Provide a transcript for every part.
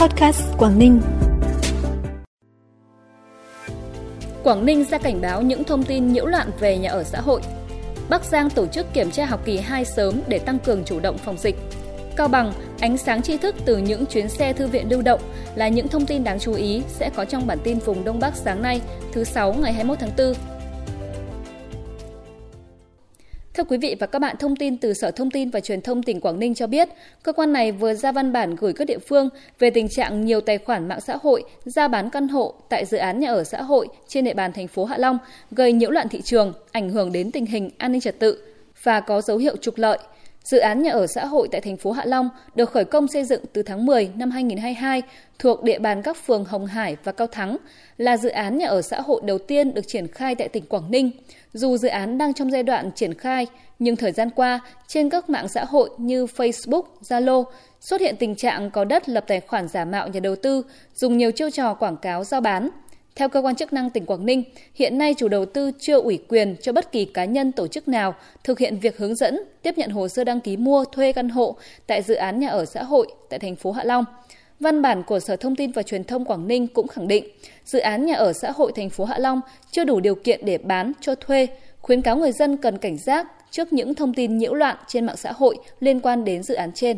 Podcast Quảng Ninh. Quảng Ninh ra cảnh báo những thông tin nhiễu loạn về nhà ở xã hội. Bắc Giang tổ chức kiểm tra học kỳ 2 sớm để tăng cường chủ động phòng dịch. Cao Bằng, ánh sáng tri thức từ những chuyến xe thư viện lưu động là những thông tin đáng chú ý sẽ có trong bản tin vùng Đông Bắc sáng nay, thứ 6 ngày 21 tháng 4. Thưa quý vị và các bạn, thông tin từ Sở Thông tin và Truyền thông tỉnh Quảng Ninh cho biết, cơ quan này vừa ra văn bản gửi các địa phương về tình trạng nhiều tài khoản mạng xã hội ra bán căn hộ tại dự án nhà ở xã hội trên địa bàn thành phố Hạ Long, gây nhiễu loạn thị trường, ảnh hưởng đến tình hình an ninh trật tự và có dấu hiệu trục lợi. Dự án nhà ở xã hội tại thành phố Hạ Long được khởi công xây dựng từ tháng 10 năm 2022 thuộc địa bàn các phường Hồng Hải và Cao Thắng, là dự án nhà ở xã hội đầu tiên được triển khai tại tỉnh Quảng Ninh. Dù dự án đang trong giai đoạn triển khai, nhưng thời gian qua, trên các mạng xã hội như Facebook, Zalo, xuất hiện tình trạng có đất lập tài khoản giả mạo nhà đầu tư, dùng nhiều chiêu trò quảng cáo giao bán, theo cơ quan chức năng tỉnh Quảng Ninh, hiện nay chủ đầu tư chưa ủy quyền cho bất kỳ cá nhân tổ chức nào thực hiện việc hướng dẫn, tiếp nhận hồ sơ đăng ký mua thuê căn hộ tại dự án nhà ở xã hội tại thành phố Hạ Long. Văn bản của Sở Thông tin và Truyền thông Quảng Ninh cũng khẳng định, dự án nhà ở xã hội thành phố Hạ Long chưa đủ điều kiện để bán cho thuê, khuyến cáo người dân cần cảnh giác trước những thông tin nhiễu loạn trên mạng xã hội liên quan đến dự án trên.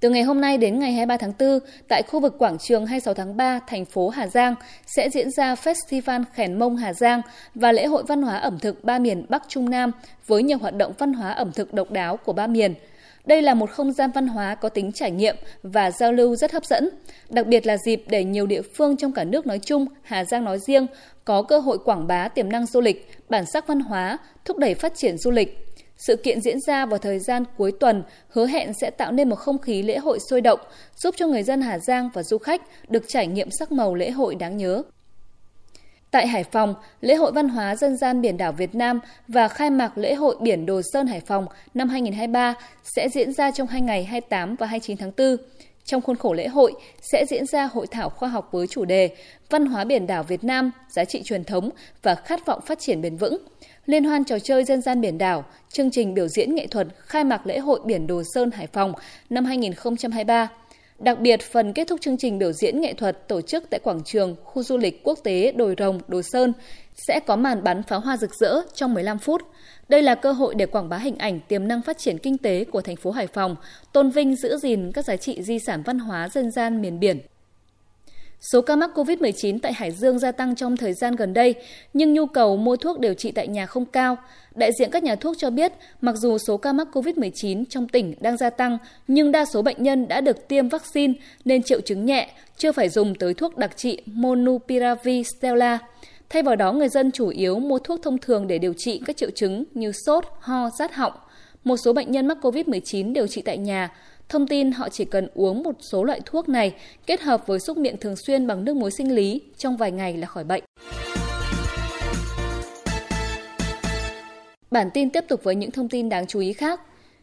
Từ ngày hôm nay đến ngày 23 tháng 4, tại khu vực quảng trường 26 tháng 3, thành phố Hà Giang sẽ diễn ra Festival Khèn Mông Hà Giang và lễ hội văn hóa ẩm thực ba miền Bắc Trung Nam với nhiều hoạt động văn hóa ẩm thực độc đáo của ba miền. Đây là một không gian văn hóa có tính trải nghiệm và giao lưu rất hấp dẫn, đặc biệt là dịp để nhiều địa phương trong cả nước nói chung, Hà Giang nói riêng có cơ hội quảng bá tiềm năng du lịch, bản sắc văn hóa, thúc đẩy phát triển du lịch. Sự kiện diễn ra vào thời gian cuối tuần hứa hẹn sẽ tạo nên một không khí lễ hội sôi động, giúp cho người dân Hà Giang và du khách được trải nghiệm sắc màu lễ hội đáng nhớ. Tại Hải Phòng, lễ hội văn hóa dân gian biển đảo Việt Nam và khai mạc lễ hội biển Đồ Sơn Hải Phòng năm 2023 sẽ diễn ra trong hai ngày 28 và 29 tháng 4. Trong khuôn khổ lễ hội sẽ diễn ra hội thảo khoa học với chủ đề Văn hóa biển đảo Việt Nam, giá trị truyền thống và khát vọng phát triển bền vững liên hoan trò chơi dân gian biển đảo, chương trình biểu diễn nghệ thuật khai mạc lễ hội biển Đồ Sơn Hải Phòng năm 2023. Đặc biệt, phần kết thúc chương trình biểu diễn nghệ thuật tổ chức tại quảng trường khu du lịch quốc tế Đồi Rồng, Đồ Sơn sẽ có màn bắn pháo hoa rực rỡ trong 15 phút. Đây là cơ hội để quảng bá hình ảnh tiềm năng phát triển kinh tế của thành phố Hải Phòng, tôn vinh giữ gìn các giá trị di sản văn hóa dân gian miền biển. Số ca mắc COVID-19 tại Hải Dương gia tăng trong thời gian gần đây, nhưng nhu cầu mua thuốc điều trị tại nhà không cao. Đại diện các nhà thuốc cho biết, mặc dù số ca mắc COVID-19 trong tỉnh đang gia tăng, nhưng đa số bệnh nhân đã được tiêm vaccine nên triệu chứng nhẹ, chưa phải dùng tới thuốc đặc trị Monupiravir Stella. Thay vào đó, người dân chủ yếu mua thuốc thông thường để điều trị các triệu chứng như sốt, ho, rát họng. Một số bệnh nhân mắc COVID-19 điều trị tại nhà Thông tin họ chỉ cần uống một số loại thuốc này kết hợp với xúc miệng thường xuyên bằng nước muối sinh lý trong vài ngày là khỏi bệnh. Bản tin tiếp tục với những thông tin đáng chú ý khác.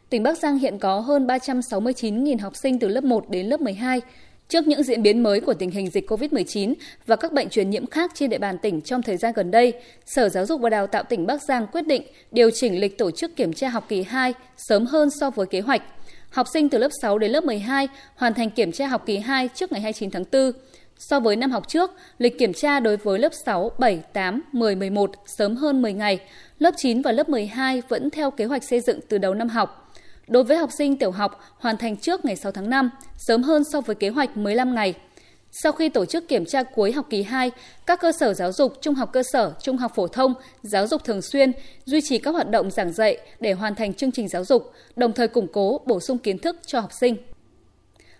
Tỉnh Bắc Giang hiện có hơn 369.000 học sinh từ lớp 1 đến lớp 12. Trước những diễn biến mới của tình hình dịch COVID-19 và các bệnh truyền nhiễm khác trên địa bàn tỉnh trong thời gian gần đây, Sở Giáo dục và Đào tạo tỉnh Bắc Giang quyết định điều chỉnh lịch tổ chức kiểm tra học kỳ 2 sớm hơn so với kế hoạch – học sinh từ lớp 6 đến lớp 12 hoàn thành kiểm tra học kỳ 2 trước ngày 29 tháng 4. So với năm học trước, lịch kiểm tra đối với lớp 6, 7, 8, 10, 11 sớm hơn 10 ngày, lớp 9 và lớp 12 vẫn theo kế hoạch xây dựng từ đầu năm học. Đối với học sinh tiểu học, hoàn thành trước ngày 6 tháng 5, sớm hơn so với kế hoạch 15 ngày. Sau khi tổ chức kiểm tra cuối học kỳ 2, các cơ sở giáo dục trung học cơ sở, trung học phổ thông, giáo dục thường xuyên duy trì các hoạt động giảng dạy để hoàn thành chương trình giáo dục, đồng thời củng cố, bổ sung kiến thức cho học sinh.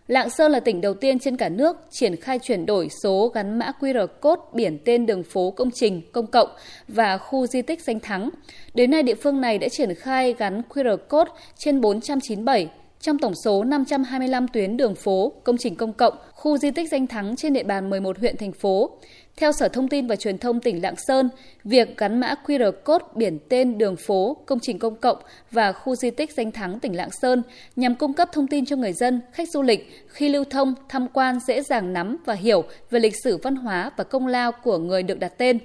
Lạng Sơn là tỉnh đầu tiên trên cả nước triển khai chuyển đổi số gắn mã QR code biển tên đường phố công trình công cộng và khu di tích danh thắng. Đến nay địa phương này đã triển khai gắn QR code trên 497 trong tổng số 525 tuyến đường phố, công trình công cộng, khu di tích danh thắng trên địa bàn 11 huyện thành phố. Theo Sở Thông tin và Truyền thông tỉnh Lạng Sơn, việc gắn mã QR code biển tên đường phố, công trình công cộng và khu di tích danh thắng tỉnh Lạng Sơn nhằm cung cấp thông tin cho người dân, khách du lịch khi lưu thông, tham quan dễ dàng nắm và hiểu về lịch sử văn hóa và công lao của người được đặt tên.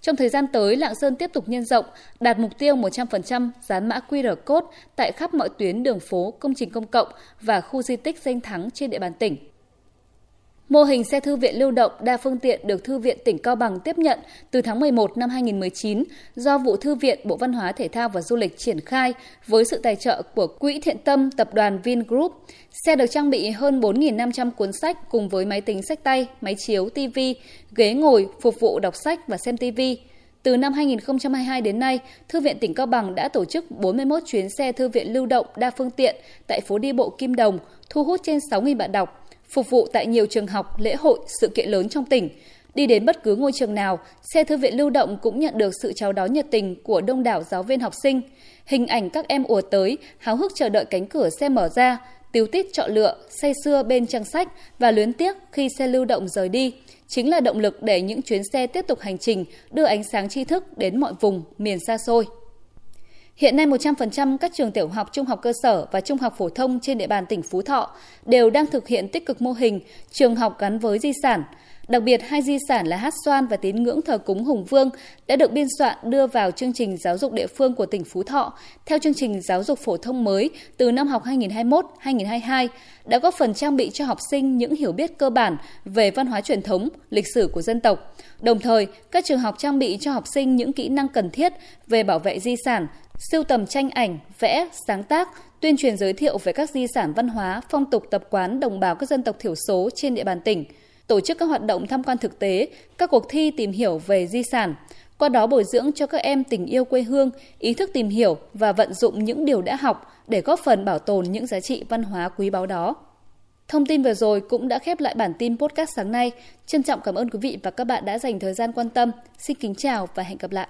Trong thời gian tới, Lạng Sơn tiếp tục nhân rộng, đạt mục tiêu 100% dán mã QR code tại khắp mọi tuyến đường phố, công trình công cộng và khu di tích danh thắng trên địa bàn tỉnh. Mô hình xe thư viện lưu động đa phương tiện được Thư viện tỉnh Cao Bằng tiếp nhận từ tháng 11 năm 2019 do Vụ Thư viện Bộ Văn hóa Thể thao và Du lịch triển khai với sự tài trợ của Quỹ Thiện Tâm Tập đoàn Vingroup. Xe được trang bị hơn 4.500 cuốn sách cùng với máy tính sách tay, máy chiếu, TV, ghế ngồi phục vụ đọc sách và xem TV. Từ năm 2022 đến nay, Thư viện tỉnh Cao Bằng đã tổ chức 41 chuyến xe thư viện lưu động đa phương tiện tại phố đi bộ Kim Đồng, thu hút trên 6.000 bạn đọc phục vụ tại nhiều trường học, lễ hội, sự kiện lớn trong tỉnh. Đi đến bất cứ ngôi trường nào, xe thư viện lưu động cũng nhận được sự chào đón nhiệt tình của đông đảo giáo viên học sinh. Hình ảnh các em ùa tới, háo hức chờ đợi cánh cửa xe mở ra, tiếu tít chọn lựa, say sưa bên trang sách và luyến tiếc khi xe lưu động rời đi, chính là động lực để những chuyến xe tiếp tục hành trình đưa ánh sáng tri thức đến mọi vùng, miền xa xôi. Hiện nay 100% các trường tiểu học, trung học cơ sở và trung học phổ thông trên địa bàn tỉnh Phú Thọ đều đang thực hiện tích cực mô hình trường học gắn với di sản. Đặc biệt, hai di sản là hát xoan và tín ngưỡng thờ cúng Hùng Vương đã được biên soạn đưa vào chương trình giáo dục địa phương của tỉnh Phú Thọ theo chương trình giáo dục phổ thông mới từ năm học 2021-2022 đã góp phần trang bị cho học sinh những hiểu biết cơ bản về văn hóa truyền thống, lịch sử của dân tộc. Đồng thời, các trường học trang bị cho học sinh những kỹ năng cần thiết về bảo vệ di sản, siêu tầm tranh ảnh, vẽ, sáng tác, tuyên truyền giới thiệu về các di sản văn hóa, phong tục tập quán đồng bào các dân tộc thiểu số trên địa bàn tỉnh, tổ chức các hoạt động tham quan thực tế, các cuộc thi tìm hiểu về di sản, qua đó bồi dưỡng cho các em tình yêu quê hương, ý thức tìm hiểu và vận dụng những điều đã học để góp phần bảo tồn những giá trị văn hóa quý báu đó. Thông tin vừa rồi cũng đã khép lại bản tin podcast sáng nay. Trân trọng cảm ơn quý vị và các bạn đã dành thời gian quan tâm. Xin kính chào và hẹn gặp lại.